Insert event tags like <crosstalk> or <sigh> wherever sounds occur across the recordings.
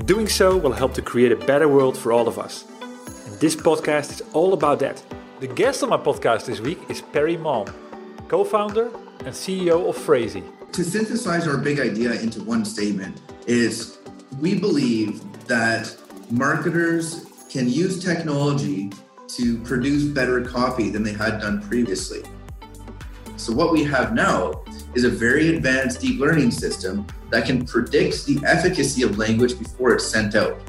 Doing so will help to create a better world for all of us. And this podcast is all about that. The guest on my podcast this week is Parry Malm, co founder and CEO of Phrasee. To synthesize our big idea into one statement is we believe that marketers can use technology to produce better copy than they had done previously. So, what we have now is a very advanced deep learning system that can predict the efficacy of language before it's sent out.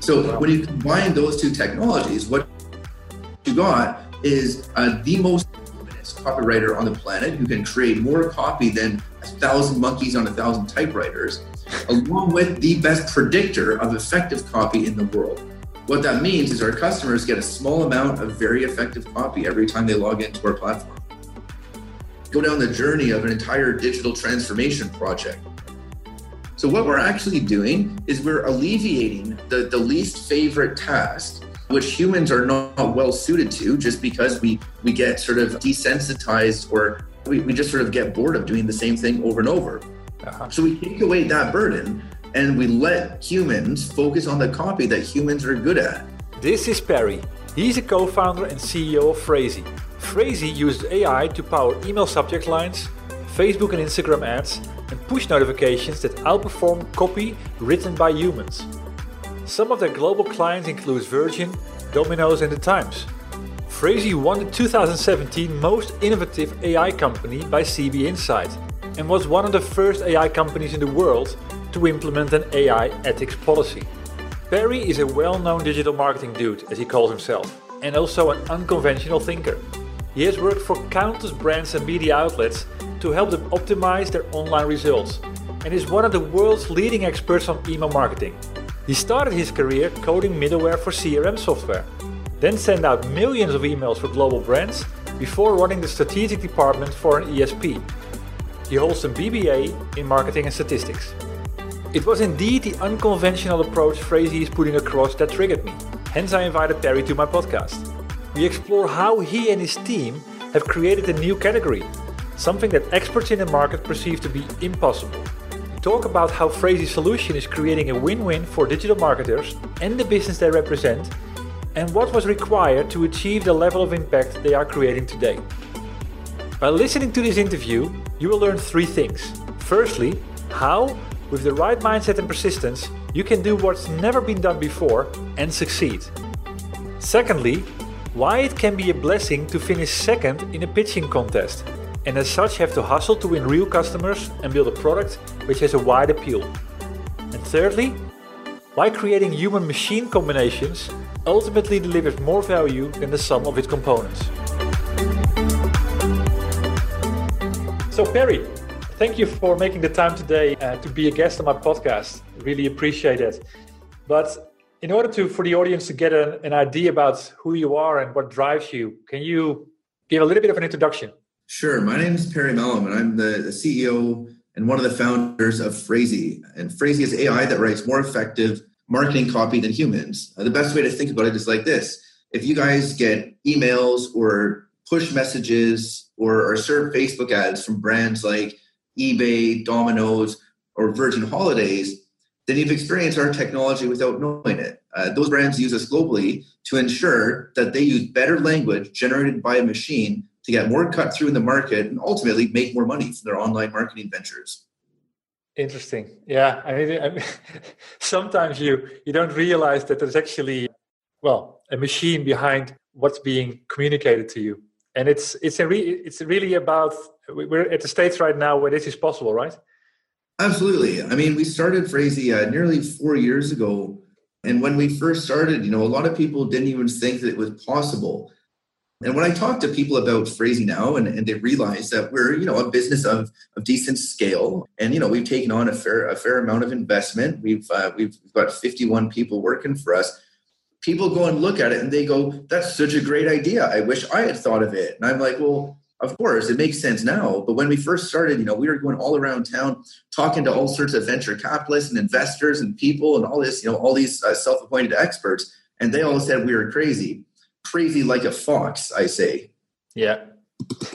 So when you combine those two technologies, what you got is uh, the most copywriter on the planet who can create more copy than a thousand monkeys on a thousand typewriters, along with the best predictor of effective copy in the world. What that means is our customers get a small amount of very effective copy every time they log into our platform go down the journey of an entire digital transformation project. So, what we're actually doing is we're alleviating the, the least favorite task, which humans are not well suited to just because we, we get sort of desensitized or we, we just sort of get bored of doing the same thing over and over. Uh-huh. So, we take away that burden and we let humans focus on the copy that humans are good at. This is Parry. He's a co founder and CEO of Phrasee Phrasee used AI to power email subject lines, Facebook and Instagram ads, and push notifications that outperform copy written by humans. Some of their global clients include Virgin, Domino's, and The Times. Phrasee won the 2017 Most Innovative AI Company by CB Insight and was one of the first AI companies in the world to implement an AI ethics policy. Parry is a well known digital marketing dude, as he calls himself, and also an unconventional thinker. He has worked for countless brands and media outlets to help them optimize their online results and is one of the world's leading experts on email marketing. He started his career coding middleware for CRM software, then sent out millions of emails for global brands before running the strategic department for an ESP. He holds a BBA in marketing and statistics. It was indeed the unconventional approach Phrasee is putting across that triggered me. Hence, I invited Parry to my podcast we explore how he and his team have created a new category, something that experts in the market perceive to be impossible. We talk about how Phrasee's solution is creating a win win for digital marketers and the business they represent, and what was required to achieve the level of impact they are creating today. By listening to this interview, you will learn three things. Firstly, how, with the right mindset and persistence, you can do what's never been done before and succeed. Secondly, why it can be a blessing to finish second in a pitching contest, and as such have to hustle to win real customers and build a product which has a wide appeal. And thirdly, why creating human machine combinations ultimately delivers more value than the sum of its components. So, Parry, thank you for making the time today uh, to be a guest on my podcast. Really appreciate it. But in order to for the audience to get a, an idea about who you are and what drives you, can you give a little bit of an introduction? Sure. My name is Parry Malm, and I'm the, the CEO and one of the founders of Phrasee. And Phrasee is AI that writes more effective marketing copy than humans. Uh, the best way to think about it is like this: if you guys get emails or push messages or, or serve Facebook ads from brands like eBay, Domino's, or Virgin Holidays, then you've experienced our technology without knowing it. Uh, those brands use us globally to ensure that they use better language generated by a machine to get more cut through in the market and ultimately make more money from their online marketing ventures. Interesting. Yeah, I mean, I mean <laughs> sometimes you you don't realize that there's actually well a machine behind what's being communicated to you, and it's it's a re, it's really about we're at the states right now where this is possible, right? Absolutely. I mean, we started Phrasee uh, nearly four years ago, and when we first started, you know, a lot of people didn't even think that it was possible. And when I talk to people about Phrasee now and, and they realize that we're, you know, a business of, of decent scale and, you know, we've taken on a fair, a fair amount of investment. We've, uh, we've got 51 people working for us. People go and look at it and they go, that's such a great idea. I wish I had thought of it. And I'm like, well, of course, it makes sense now. But when we first started, you know, we were going all around town talking to all sorts of venture capitalists and investors and people and all this, you know, all these uh, self appointed experts. And they all said we were crazy crazy like a fox, I say. Yeah. <laughs>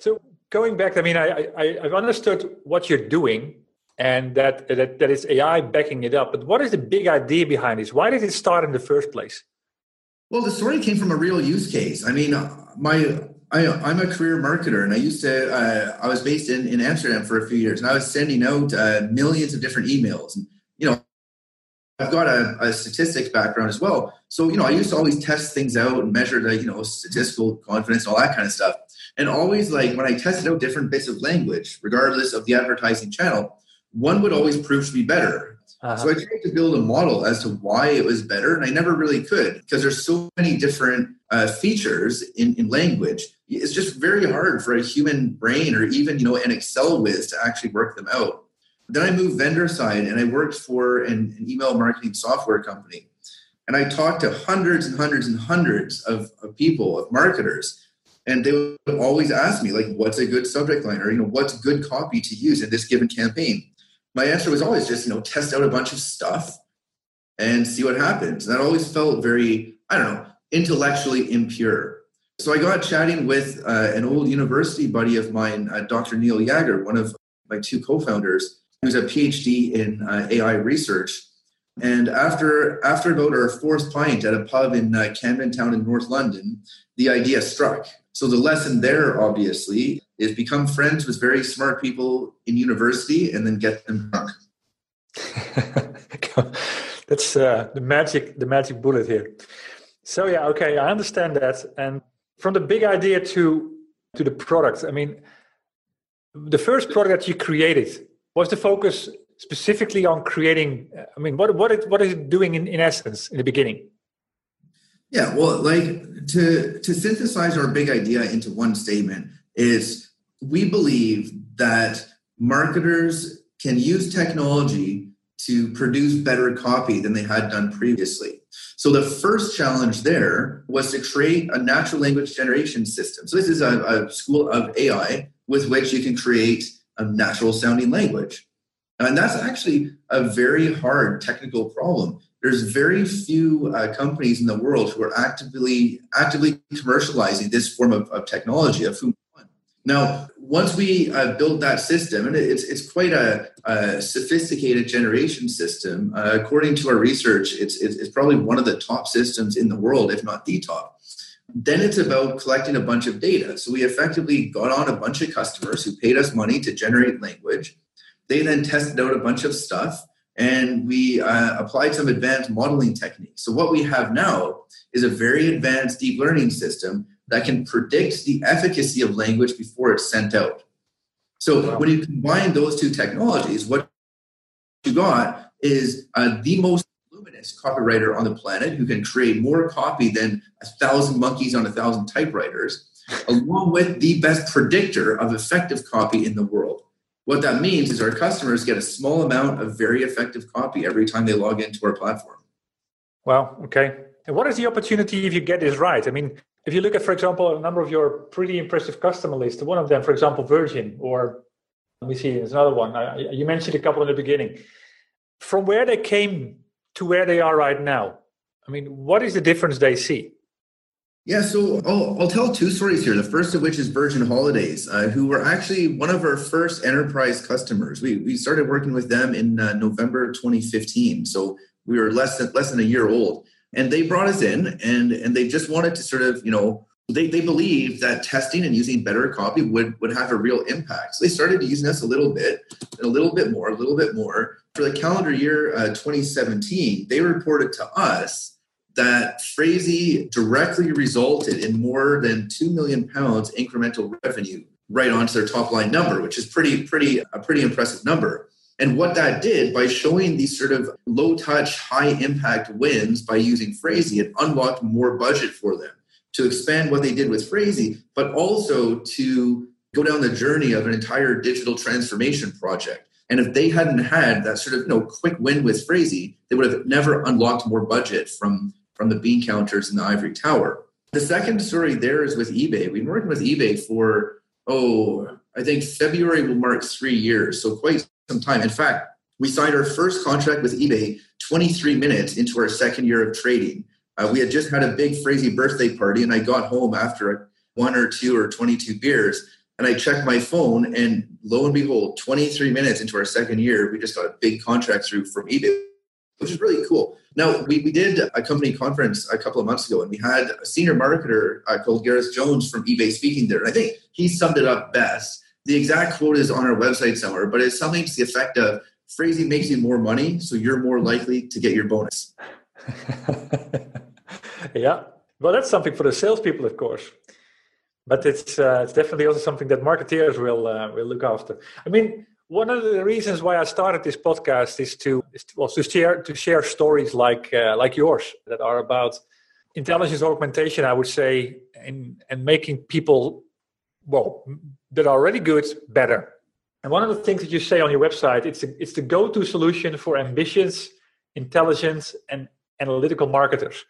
so going back, I mean, I, I I've understood what you're doing and that, that that is AI backing it up. But what is the big idea behind this? Why did it start in the first place? Well, the story came from a real use case. I mean, my I, am a career marketer, and I used to. Uh, I was based in, in Amsterdam for a few years, and I was sending out uh, millions of different emails. And you know, I've got a, a, statistics background as well. So, you know, I used to always test things out and measure the, you know, statistical confidence and all that kind of stuff. And always like when I tested out different bits of language, regardless of the advertising channel, one would always prove to be better. Uh-huh. So I tried to build a model as to why it was better, and I never really could because there's so many different uh, features in, in language. It's just very hard for a human brain or even you know an Excel whiz to actually work them out. Then I moved vendor side and I worked for an, an, email marketing software company. And I talked to hundreds and hundreds and hundreds of, of people, of marketers. And they would always ask me, like, what's a good subject line or, you know, what's good copy to use in this given campaign? My answer was always just, you know, test out a bunch of stuff and see what happens. And that always felt very, I don't know, intellectually impure. So I got chatting with uh, an old university buddy of mine, uh, Dr. Neil Yager, one of my two co-founders, who's a PhD in uh, AI research. And after after about our fourth pint at a pub in uh, Camden Town in North London, the idea struck. So the lesson there, obviously, is become friends with very smart people in university and then get them drunk. <laughs> That's uh, the magic the magic bullet here. So yeah, okay, I understand that. And from the big idea to to the product, I mean, the first product that you created was the focus specifically on creating i mean what what it, what is it doing in, in essence in the beginning yeah well like to to synthesize our big idea into one statement is we believe that marketers can use technology to produce better copy than they had done previously so the first challenge there was to create a natural language generation system so this is a, a school of ai with which you can create a natural sounding language. And that's actually a very hard technical problem. There's very few uh, companies in the world who are actively actively commercializing this form of, of technology of whom now once we uh, build that system and it's, it's quite a, a sophisticated generation system uh, according to our research it's, it's, it's probably one of the top systems in the world if not the top then it's about collecting a bunch of data. So we effectively got on a bunch of customers who paid us money to generate language. They then tested out a bunch of stuff and we uh, applied some advanced modeling techniques. So what we have now is a very advanced deep learning system that can predict the efficacy of language before it's sent out. So wow. when you combine those two technologies, what you got is uh, the most luminous copywriter on the planet who can create more copy than a thousand monkeys on a thousand typewriters, along with the best predictor of effective copy in the world. What that means is our customers get a small amount of very effective copy every time they log into our platform. Well, okay. And what is the opportunity if you get this right? I mean, if you look at, for example, a number of your pretty impressive customer list, one of them, for example, Virgin, or let me see, there's another one. I, you mentioned a couple in the beginning. From where they came to where they are right now? I mean, what is the difference they see? Yeah, so I'll, I'll tell two stories here. The first of which is Virgin Holidays, uh, who were actually one of our first enterprise customers. We, we started working with them in uh, November 2015. So we were less than, less than a year old. And they brought us in and, and they just wanted to sort of, you know, they, they believed that testing and using better copy would, would have a real impact. So they started using us a little bit, and a little bit more, a little bit more. For the calendar year uh, 2017, they reported to us that Phrasee directly resulted in more than 2 million pounds incremental revenue right onto their top line number, which is pretty, pretty, a pretty impressive number. And what that did by showing these sort of low touch, high impact wins by using Phrasee, it unlocked more budget for them to expand what they did with Phrasee, but also to go down the journey of an entire digital transformation project. And if they hadn't had that sort of you know quick win with Phrasee, they would have never unlocked more budget from from the bean counters in the ivory tower. The second story there is with eBay. We've been working with eBay for oh, I think February will mark three years, so quite some time. In fact, we signed our first contract with eBay 23 minutes into our second year of trading. Uh, we had just had a big Phrasee birthday party, and I got home after one or two or 22 beers, and I checked my phone, and lo and behold, 23 minutes into our second year, we just got a big contract through from eBay, which is really cool. Now, we, we did a company conference a couple of months ago, and we had a senior marketer uh, called Gareth Jones from eBay speaking there. And I think he summed it up best. The exact quote is on our website somewhere, but it's something to the effect of phrasing makes you more money, so you're more likely to get your bonus. <laughs> yeah, well, that's something for the salespeople, of course, but it's uh, it's definitely also something that marketeers will uh, will look after. I mean, one of the reasons why I started this podcast is to is to, well, to share to share stories like uh, like yours that are about intelligence augmentation. I would say, and and making people well that are already good better. And one of the things that you say on your website, it's a, it's the go-to solution for ambitious, intelligence, and analytical marketers.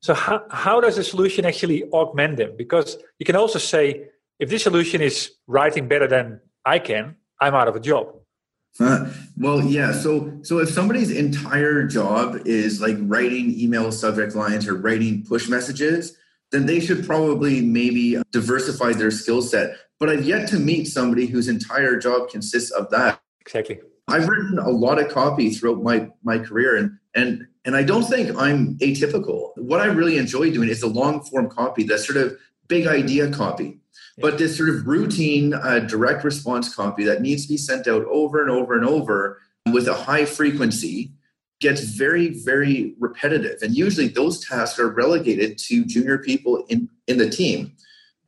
So how, how does the solution actually augment them? Because you can also say, if this solution is writing better than I can, I'm out of a job. Uh, well, yeah. So, so if somebody's entire job is like writing email subject lines or writing push messages, then they should probably maybe diversify their skill set. But I've yet to meet somebody whose entire job consists of that. Exactly. I've written a lot of copy throughout my my career, and and and I don't think I'm atypical. What I really enjoy doing is the long form copy, that sort of big idea copy. But this sort of routine uh, direct response copy that needs to be sent out over and over and over with a high frequency gets very, very repetitive. And usually those tasks are relegated to junior people in, in the team.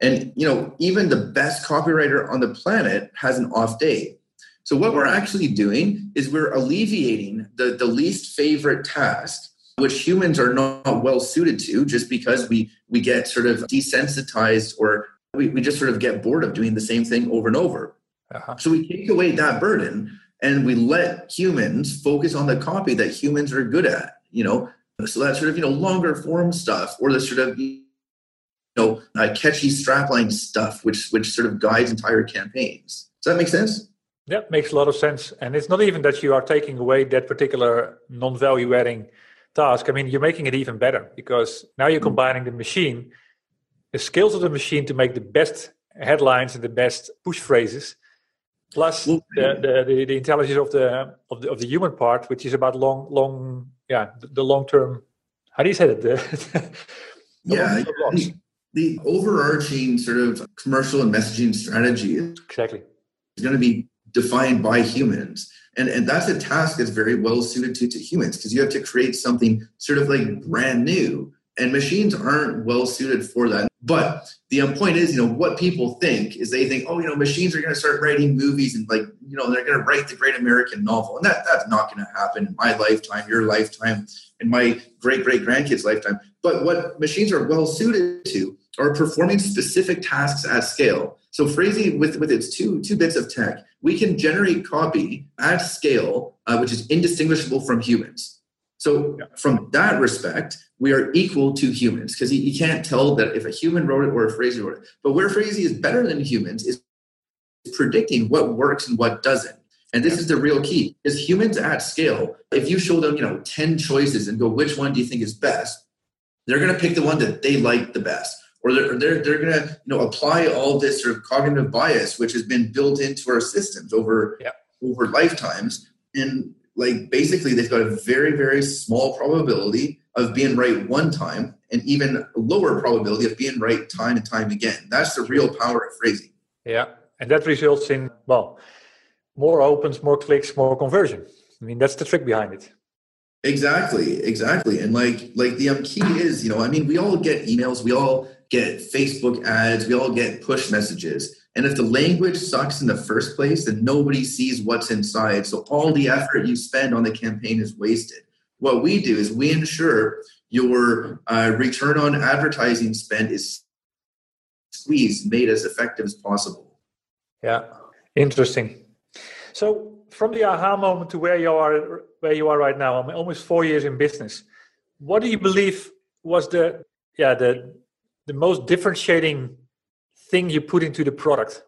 And you know, even the best copywriter on the planet has an off day. So what we're actually doing is we're alleviating the, the least favorite task, which humans are not well suited to just because we we get sort of desensitized or we, we just sort of get bored of doing the same thing over and over. Uh-huh. So we take away that burden and we let humans focus on the copy that humans are good at, you know. So that sort of, you know, longer form stuff or the sort of you know uh, catchy strapline stuff which which sort of guides entire campaigns. Does that make sense? That makes a lot of sense. And it's not even that you are taking away that particular non value adding task. I mean, you're making it even better because now you're mm. combining the machine, the skills of the machine to make the best headlines and the best push phrases, plus mm. the, the, the, the, intelligence of the, of the of the human part, which is about long long yeah the, long term. How do you say it? <laughs> The, yeah, the, the overarching sort of commercial and messaging strategy exactly is going to be defined by humans. And, and that's a task that's very well suited to, to humans because you have to create something sort of like brand new. And machines aren't well suited for that. But the point is, you know, what people think is they think, oh, you know, machines are going to start writing movies and like, you know, they're going to write the great American novel. And that, that's not going to happen in my lifetime, your lifetime, in my great great grandkids' lifetime. But what machines are well suited to are performing specific tasks at scale. So Phrasee, with, with its two, two bits of tech, we can generate copy at scale, uh, which is indistinguishable from humans. So from that respect, we are equal to humans because you, you, can't tell that if a human wrote it or a Phrasee wrote it. But where Phrasee is better than humans is predicting what works and what doesn't. And this is the real key. Is humans at scale, if you show them, you know, 10 choices and go, which one do you think is best? They're going to pick the one that they like the best or they're, they're, they're going to you know apply all this sort of cognitive bias which has been built into our systems over yeah. over lifetimes and like basically they've got a very very small probability of being right one time and even lower probability of being right time and time again. That's the real power of phrasing. Yeah, and that results in well, more opens, more clicks, more conversion. I mean, that's the trick behind it. Exactly, exactly. And like like the um, key is, you know, I mean, we all get emails, we all get Facebook ads, we all get push messages. And if the language sucks in the first place, then nobody sees what's inside. So all the effort you spend on the campaign is wasted. What we do is we ensure your uh, return on advertising spend is squeezed, made as effective as possible. Yeah, interesting. So from the aha moment to where you are where you are right now, I mean, almost four years in business. What do you believe was the yeah the the most differentiating thing you put into the product?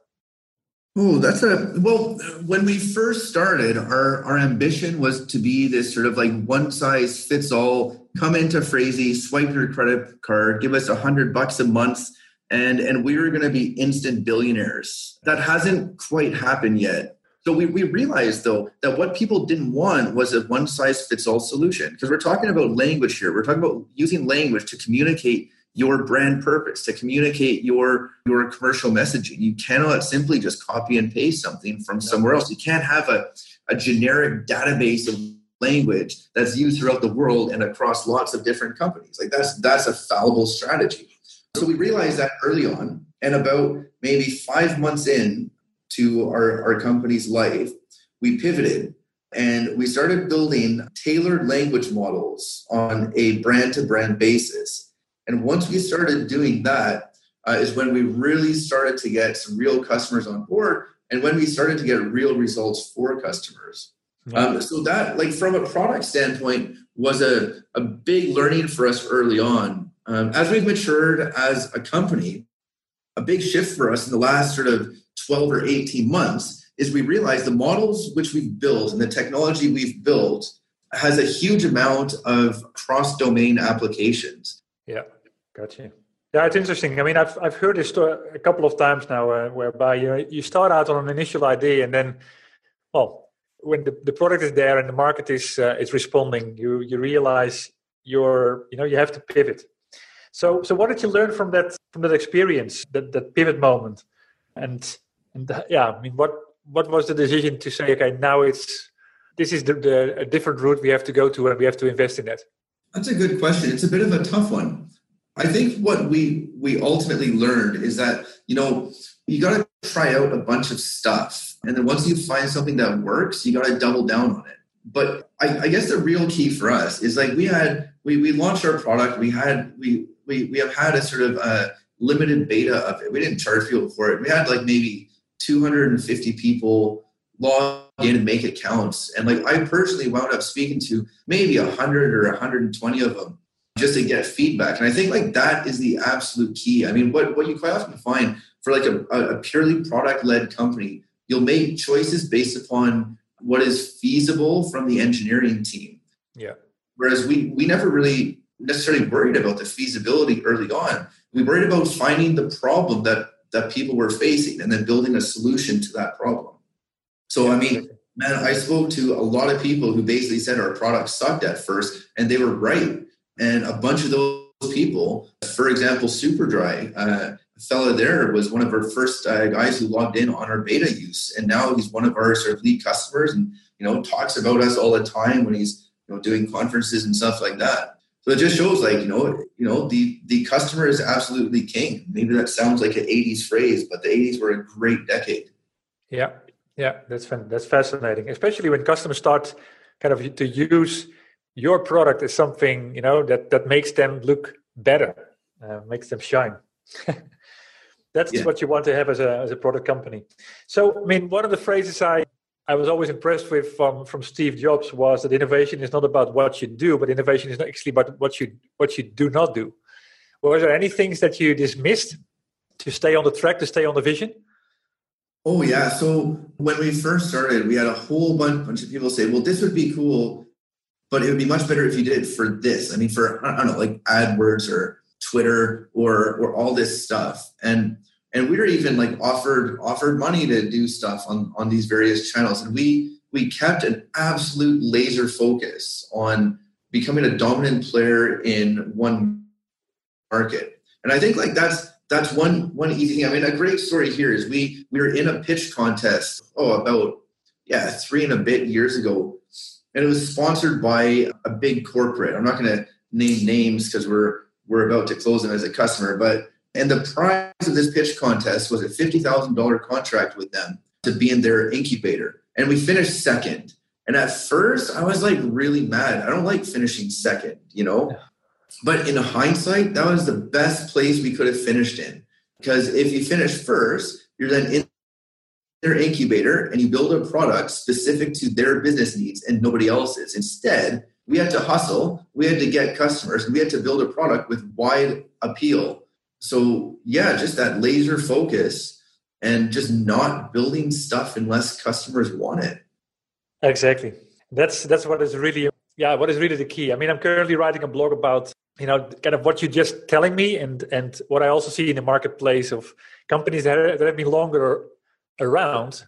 Oh, that's a well. When we first started, our our ambition was to be this sort of like one size fits all. Come into Phrasee, swipe your credit card, give us a hundred bucks a month, and and we were going to be instant billionaires. That hasn't quite happened yet. So we, we realized though that what people didn't want was a one size fits all solution because we're talking about language here. We're talking about using language to communicate your brand purpose, to communicate your your commercial messaging. You cannot simply just copy and paste something from somewhere else. You can't have a, a generic database of language that's used throughout the world and across lots of different companies. Like that's that's a fallible strategy. So we realized that early on, and about maybe five months in to our, our company's life, we pivoted and we started building tailored language models on a brand to brand basis. And once we started doing that, uh, is when we really started to get some real customers on board and when we started to get real results for customers. Um, so that, like from a product standpoint, was a, a big learning for us early on. Um, as we've matured as a company, a big shift for us in the last sort of 12 or 18 months is we realize the models which we've built and the technology we've built has a huge amount of cross domain applications. Yeah, gotcha. Yeah, it's interesting. I mean, I've I've heard this story a couple of times now, uh, whereby you you start out on an initial idea, and then, well, when the, the product is there and the market is uh, is responding, you you realize you're you know you have to pivot. So so what did you learn from that from that experience, that that pivot moment, and and uh, yeah, I mean, what what was the decision to say, okay, now it's this is the, the a different route we have to go to, and we have to invest in that? That's a good question. It's a bit of a tough one. I think what we we ultimately learned is that you know you got to try out a bunch of stuff, and then once you find something that works, you got to double down on it. But I, I guess the real key for us is like we had we we launched our product. We had we we we have had a sort of a limited beta of it. We didn't charge people for it. We had like maybe 250 people log in and make accounts. And like I personally wound up speaking to maybe 100 or 120 of them just to get feedback. And I think like that is the absolute key. I mean, what, what you quite often find for like a, a purely product led company, you'll make choices based upon what is feasible from the engineering team. Yeah. Whereas we we never really necessarily worried about the feasibility early on. We worried about finding the problem that that people were facing and then building a solution to that problem. So, I mean, man, I spoke to a lot of people who basically said our product sucked at first, and they were right. And a bunch of those people, for example, Superdry, uh, a fella there was one of our first uh, guys who logged in on our beta use, and now he's one of our sort of lead customers, and you know talks about us all the time when he's you know doing conferences and stuff like that. So it just shows like, you know, you know, the the customer is absolutely king. Maybe that sounds like an 80s phrase, but the 80s were a great decade. Yeah. Yeah, that's that's fascinating, especially when customers start kind of to use your product as something, you know, that that makes them look better, uh, makes them shine. <laughs> that's yeah. what you want to have as a as a product company. So, I mean, one of the phrases I I was always impressed with from from Steve Jobs was that innovation is not about what you do, but innovation is not actually about what you what you do not do. Was there any things that you dismissed to stay on the track, to stay on the vision? Oh yeah. So when we first started, we had a whole bunch, bunch of people say, "Well, this would be cool, but it would be much better if you did it for this." I mean, for I don't know, like AdWords or Twitter or or all this stuff. And and we were even like offered offered money to do stuff on on these various channels and we we kept an absolute laser focus on becoming a dominant player in one market. And I think like that's that's one one easy thing. I mean, a great story here is we we were in a pitch contest. Oh, about yeah, three and a bit years ago, and it was sponsored by a big corporate. I'm not going to name names because we're we're about to close them as a customer, but and the prize of this pitch contest was a fifty thousand dollar contract with them to be in their incubator, and we finished second. And at first, I was like really mad. I don't like finishing second, you know. But in hindsight, that was the best place we could have finished in. Because if you finish first, you're then in their incubator and you build a product specific to their business needs and nobody else's. Instead, we had to hustle, we had to get customers, we had to build a product with wide appeal. So, yeah, just that laser focus and just not building stuff unless customers want it. Exactly. That's that's what is really yeah, what is really the key. I mean, I'm currently writing a blog about you know kind of what you're just telling me and and what i also see in the marketplace of companies that, that have been longer around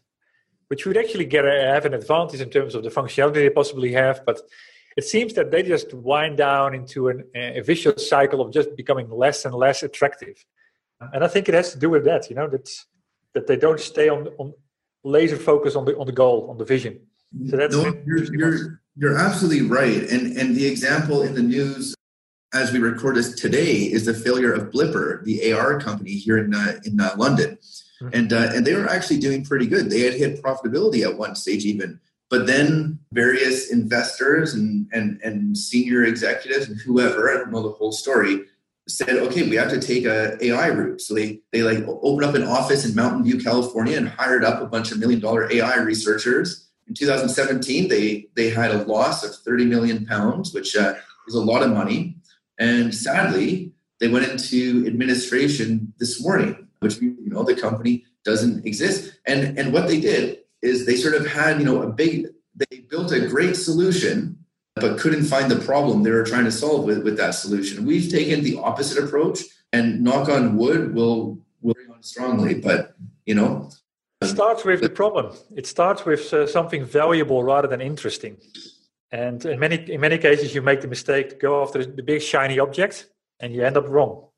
which would actually get a, have an advantage in terms of the functionality they possibly have. But it seems that they just wind down into an, a vicious cycle of just becoming less and less attractive. And i think it has to do with that you know that that they don't stay on on laser focus on the on the goal on the vision. So that's no, you're, you're, you're absolutely right. And and the example in the news as we record this today, is the failure of Blippar, the AR company here in uh, in uh, London, mm-hmm. and uh, and they were actually doing pretty good. They had hit profitability at one stage even, but then various investors and and and senior executives and whoever I don't know the whole story said, okay, we have to take a AI route. So they they like opened up an office in Mountain View, California, and hired up a bunch of million dollar AI researchers. In 2017, they they had a loss of 30 million pounds, which uh, is a lot of money. And sadly, they went into administration this morning, which you know the company doesn't exist. And and what they did is they sort of had you know a big they built a great solution but couldn't find the problem they were trying to solve with, with that solution. We've taken the opposite approach and knock on wood will will on strongly, but you know it starts with the problem. It starts with uh, something valuable rather than interesting. And in many in many cases, you make the mistake to go after the big shiny object, and you end up wrong.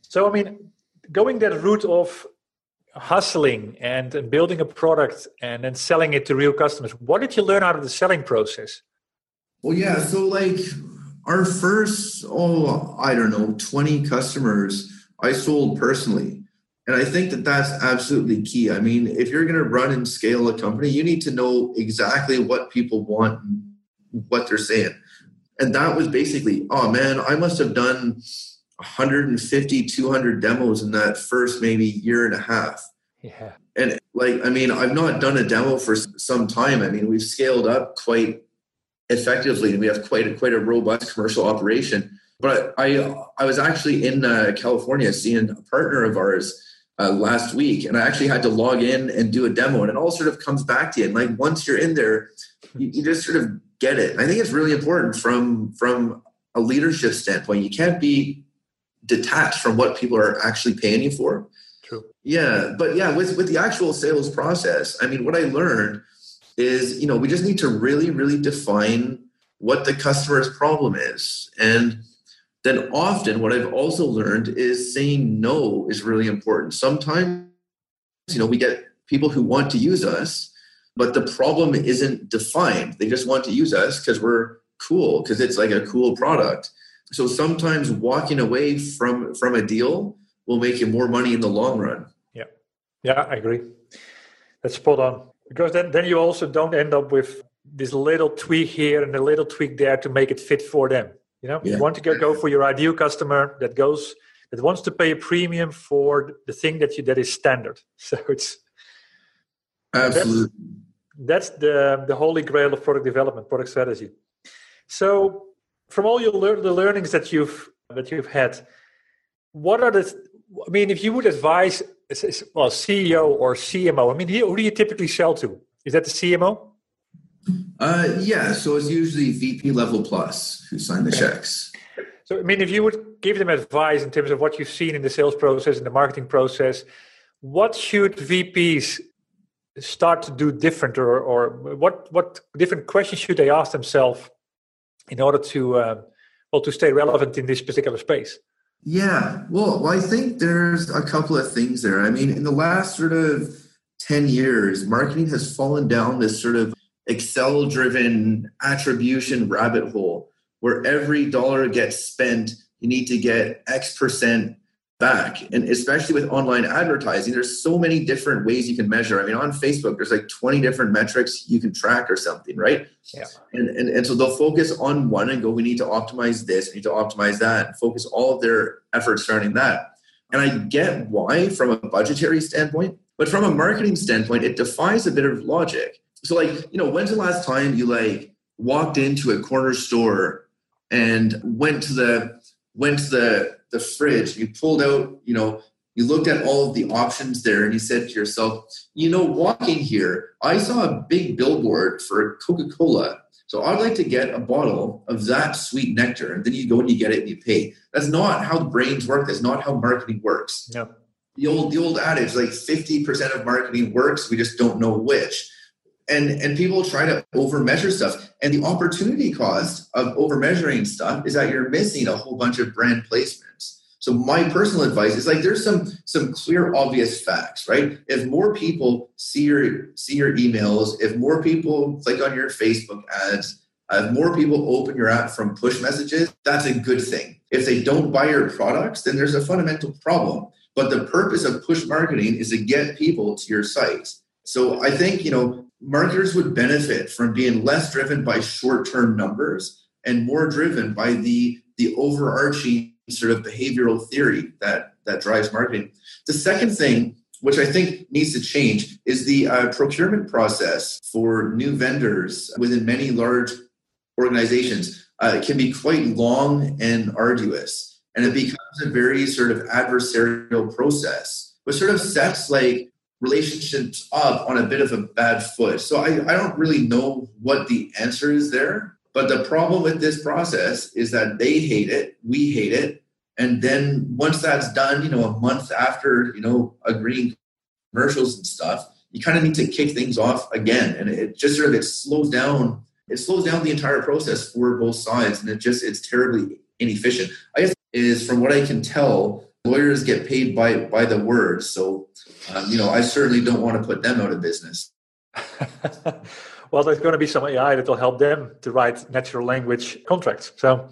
So I mean, going that route of hustling and, and building a product and then selling it to real customers, what did you learn out of the selling process? Well, yeah. So like our first, oh, I don't know, twenty customers I sold personally. And I think that that's absolutely key. I mean, if you're going to run and scale a company, you need to know exactly what people want what they're saying. And that was basically, oh man, I must have done 150, 200 demos in that first maybe year and a half. Yeah. And like, I mean, I've not done a demo for some time. I mean, we've scaled up quite effectively and we have quite a, quite a robust commercial operation. But I, I was actually in uh, California seeing a partner of ours uh, last week, and I actually had to log in and do a demo, and it all sort of comes back to you. And like once you're in there, you, you just sort of get it. I think it's really important from from a leadership standpoint. You can't be detached from what people are actually paying you for. True. Yeah, but yeah, with with the actual sales process, I mean, what I learned is, you know, we just need to really, really define what the customer's problem is, and then often what I've also learned is saying no is really important. Sometimes, you know, we get people who want to use us but the problem isn't defined. They just want to use us because we're cool, because it's like a cool product. So sometimes walking away from from a deal will make you more money in the long run. Yeah, yeah, I agree. That's spot on. Because then, then you also don't end up with this little tweak here and a little tweak there to make it fit for them. You know, yeah. you want to go, go for your ideal customer that goes that wants to pay a premium for the thing that you that is standard. <laughs> So it's absolutely that's the the holy grail of product development, product strategy. So, from all your lear- the learnings that you've that you've had, what are the? I mean, if you would advise, well, CEO or CMO. I mean, who do you typically sell to? Is that the CMO? Uh, yeah, so it's usually VP level plus who sign the okay. checks. So, I mean, if you would give them advice in terms of what you've seen in the sales process, in the marketing process, what should VPs start to do different or, or what what different questions should they ask themselves in order to uh, well to stay relevant in this particular space Yeah, well, well, I think there's a couple of things there. I mean, in the last sort of 10 years, marketing has fallen down this sort of Excel driven attribution rabbit hole where every dollar gets spent, you need to get X percent back. And especially with online advertising, there's so many different ways you can measure. I mean, on Facebook, there's like 20 different metrics you can track or something, right? Yeah. And, and, and so they'll focus on one and go, we need to optimize this, we need to optimize that, and focus all of their efforts surrounding that. And I get why from a budgetary standpoint, but from a marketing standpoint, it defies a bit of logic. So, like, you know, when's the last time you like walked into a corner store and went to the went to the the fridge, you pulled out, you know, you looked at all of the options there and you said to yourself, you know, walking here, I saw a big billboard for Coca Cola. So I'd like to get a bottle of that sweet nectar. And then you go and you get it and you pay. That's not how the brains work. That's not how marketing works. Yeah. The old the old adage, like 50% of marketing works, we just don't know which. And and people try to over measure stuff. And the opportunity cost of over measuring stuff is that you're missing a whole bunch of brand placements. So my personal advice is like there's some some clear obvious facts, right? If more people see your see your emails, if more people click on your Facebook ads, if more people open your app from push messages, that's a good thing. If they don't buy your products, then there's a fundamental problem. But the purpose of push marketing is to get people to your sites. So I think, you know, marketers would benefit from being less driven by short-term numbers and more driven by the the overarching sort of behavioral theory that that drives marketing. The second thing, which I think needs to change, is the uh, procurement process for new vendors within many large organizations. Uh, can be quite long and arduous, and it becomes a very sort of adversarial process, which sort of sets like relationships up on a bit of a bad foot. So I, I don't really know what the answer is there but the problem with this process is that they hate it, we hate it, and then once that's done, you know, a month after, you know, agreeing commercials and stuff, you kind of need to kick things off again, and it just sort of it slows down. It slows down the entire process for both sides, and it just it's terribly inefficient. I guess is from what I can tell, lawyers get paid by by the word. So, um, you know, I certainly don't want to put them out of business. <laughs> <laughs> well, there's going to be some AI that will help them to write natural language contracts. So,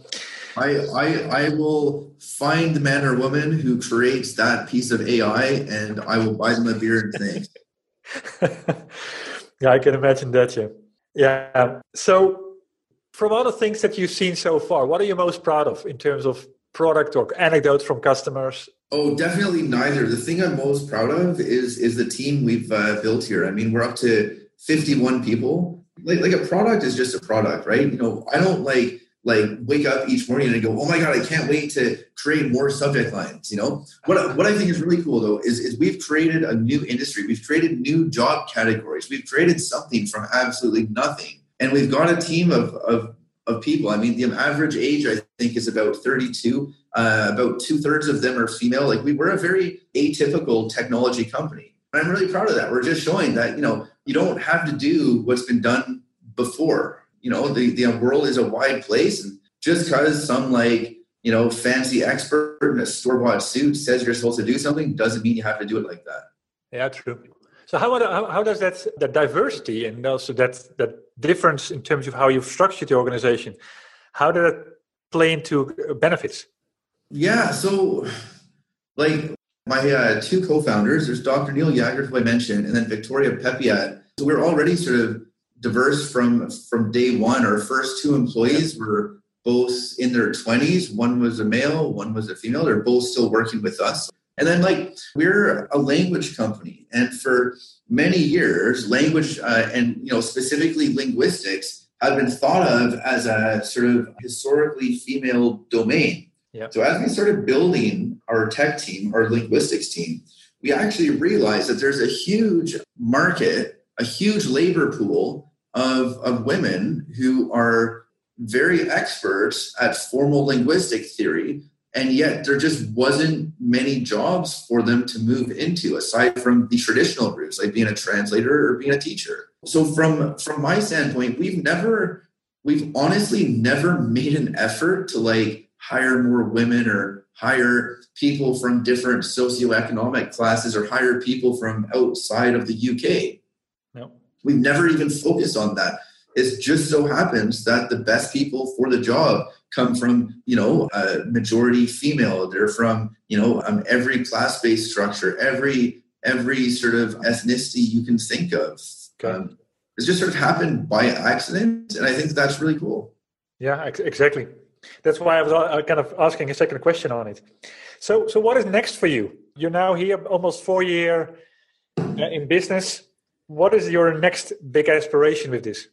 I, I, I will find the man or woman who creates that piece of AI, and I will buy them a beer and thanks. <laughs> yeah, I can imagine that. Yeah, yeah. So, from all the things that you've seen so far, what are you most proud of in terms of product or anecdote from customers? Oh, definitely neither. The thing I'm most proud of is is the team we've uh, built here. I mean, we're up to 51 people. Like, like a product is just a product, right? You know, I don't like like wake up each morning and go, oh my god, I can't wait to create more subject lines. You know, what what I think is really cool though is is we've created a new industry, we've created new job categories, we've created something from absolutely nothing, and we've got a team of of of people. I mean, the average age I think is about 32. Uh, about two thirds of them are female. Like we were a very atypical technology company. I'm really proud of that. We're just showing that you know you don't have to do what's been done before. You know, the, the world is a wide place, and just because some like you know fancy expert in a store bought suit says you're supposed to do something doesn't mean you have to do it like that. Yeah, true. So how, how, how does that that diversity and also that that difference in terms of how you've structured the organization, how did it play into benefits? Yeah, so like my uh, two co-founders, there's Dr. Neil Yager, who I mentioned, and then Victoria Peppiatt. So we're already sort of diverse from from day one. Our first two employees were both in their 20s. One was a male, one was a female. They're both still working with us. And then, like, we're a language company, and for many years, language uh, and you know specifically linguistics have been thought of as a sort of historically female domain. Yeah. So as we started building our tech team, our linguistics team, we actually realized that there's a huge market, a huge labor pool of, of women who are very experts at formal linguistic theory and yet there just wasn't many jobs for them to move into aside from the traditional routes like being a translator or being a teacher so from from my standpoint we've never we've honestly never made an effort to like hire more women or hire people from different socioeconomic classes or hire people from outside of the UK. No. We've never even focused on that. It just so happens that the best people for the job come from, you know, a majority female. They're from, you know, um, every class-based structure, every every sort of ethnicity you can think of. Um, it's just sort of happened by accident, and I think that's really cool. Yeah, exactly. That's why I was uh, kind of asking a second question on it. So, so what is next for you? You're now here, almost four year uh, in business. What is your next big aspiration with this?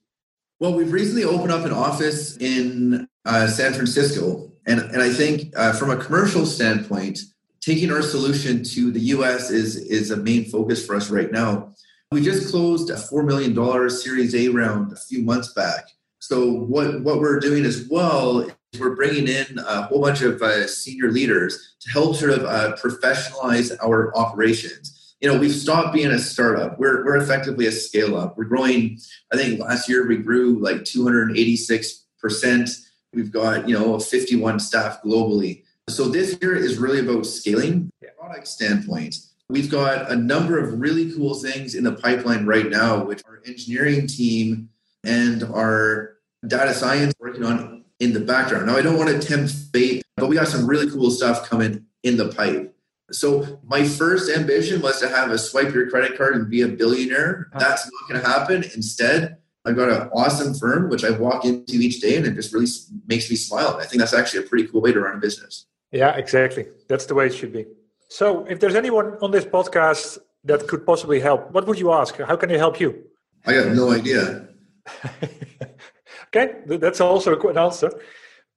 Well, we've recently opened up an office in uh, San Francisco, and and I think uh, from a commercial standpoint, taking our solution to the U.S. is is a main focus for us right now. We just closed a $4 million Series A round a few months back. So what, what we're doing as well is we're bringing in a whole bunch of uh, senior leaders to help sort of uh, professionalize our operations. You know, we've stopped being a startup. We're, we're effectively a scale up. We're growing, I think last year we grew like 286%. We've got, you know, 51 staff globally. So this year is really about scaling product standpoint We've got a number of really cool things in the pipeline right now, which our engineering team and our data science working on in the background. Now, I don't want to tempt fate, but we got some really cool stuff coming in the pipe. So, my first ambition was to have a swipe your credit card and be a billionaire. Uh-huh. That's not going to happen. Instead, I've got an awesome firm which I walk into each day and it just really makes me smile. I think that's actually a pretty cool way to run a business. Yeah, exactly. That's the way it should be. So, if there's anyone on this podcast that could possibly help, what would you ask? How can they help you? I have no idea. <laughs> okay, that's also a good answer.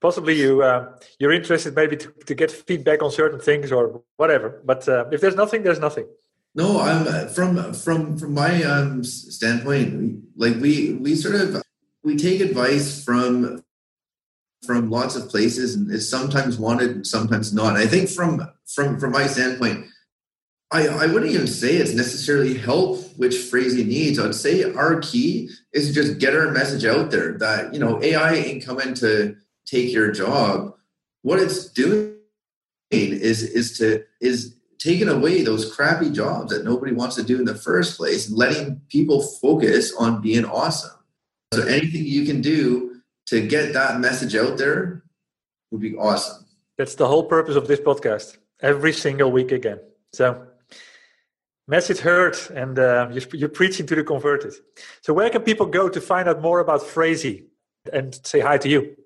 Possibly you uh, you're interested maybe to, to get feedback on certain things or whatever. But uh, if there's nothing, there's nothing. No, I'm uh, from from from my um, standpoint. Like we we sort of we take advice from from lots of places and is sometimes wanted and sometimes not. I think from from from my standpoint, I, I wouldn't even say it's necessarily help which Phrasee needs. I'd say our key is to just get our message out there that you know AI ain't coming to take your job. What it's doing is is to is taking away those crappy jobs that nobody wants to do in the first place and letting people focus on being awesome. So anything you can do to get that message out there would be awesome. That's the whole purpose of this podcast. Every single week again. So, message heard, and uh, you're, you're, preaching to the converted. So, where can people go to find out more about Phrasee and say hi to you?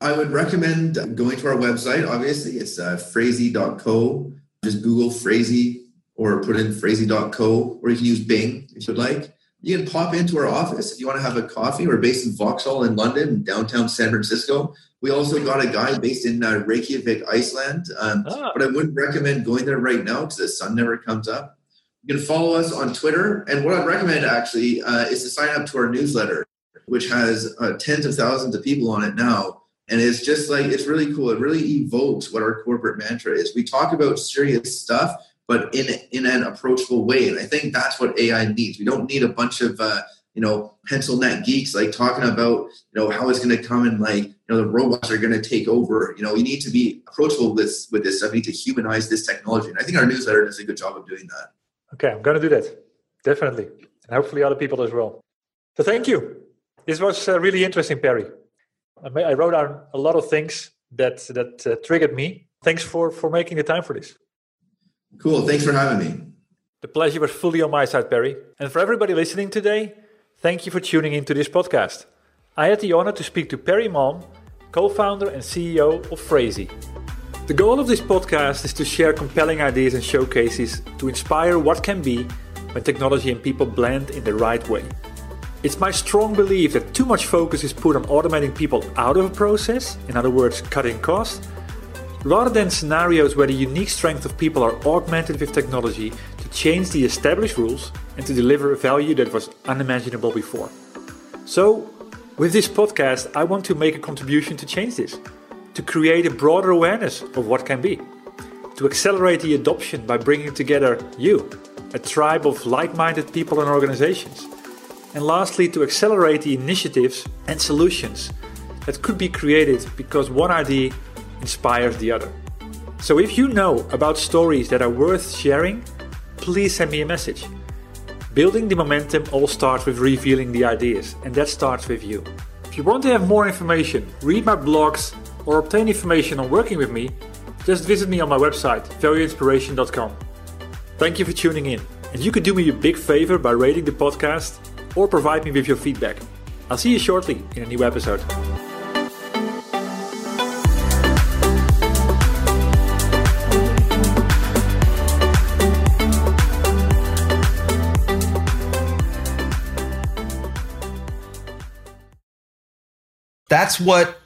I would recommend going to our website. Obviously, it's uh, phrasee.co. Just Google Phrasee or put in phrasee.co, or you can use Bing if you'd like you can pop into our office if you want to have a coffee. We're based in Vauxhall in London, downtown San Francisco. We also got a guy based in uh, Reykjavik, Iceland. Um, ah. But I wouldn't recommend going there right now because the sun never comes up. You can follow us on Twitter. And what I'd recommend actually uh, is to sign up to our newsletter, which has uh, tens of thousands of people on it now. And it's just like, it's really cool. It really evokes what our corporate mantra is. We talk about serious stuff, but in in an approachable way. And I think that's what AI needs. We don't need a bunch of uh, you know pencil neck geeks like talking about you know how it's going to come and like you know the robots are going to take over. You know, you need to be approachable with this with this stuff. Need to humanize this technology, and I think our newsletter does a good job of doing that. Okay, I'm going to do that definitely, and hopefully other people as well. So thank you. This was uh, really interesting, Parry. I, I wrote down a lot of things that that uh, triggered me. Thanks for for making the time for this. Cool. Thanks for having me. The pleasure was fully on my side, Parry. And for everybody listening today, thank you for tuning into this podcast. I had the honor to speak to Parry Malm, co founder and CEO of Phrasee. The goal of this podcast is to share compelling ideas and showcases to inspire what can be when technology and people blend in the right way. It's my strong belief that too much focus is put on automating people out of a process, in other words, cutting costs, rather than scenarios where the unique strength of people are augmented with technology to change the established rules and to deliver a value that was unimaginable before. So, with this podcast, I want to make a contribution to change this, to create a broader awareness of what can be, to accelerate the adoption by bringing together you, a tribe of like minded people and organizations, and lastly, to accelerate the initiatives and solutions that could be created because one idea inspires the other. So if you know about stories that are worth sharing, please send me a message. Building the momentum all starts with revealing the ideas, and that starts with you. If you want to have more information, read my blogs, or obtain information on working with me, just visit me on my website, valueinspiration.com. Thank you for tuning in, and you could do me a big favor by rating the podcast or provide me with your feedback. I'll see you shortly in a new episode. That's what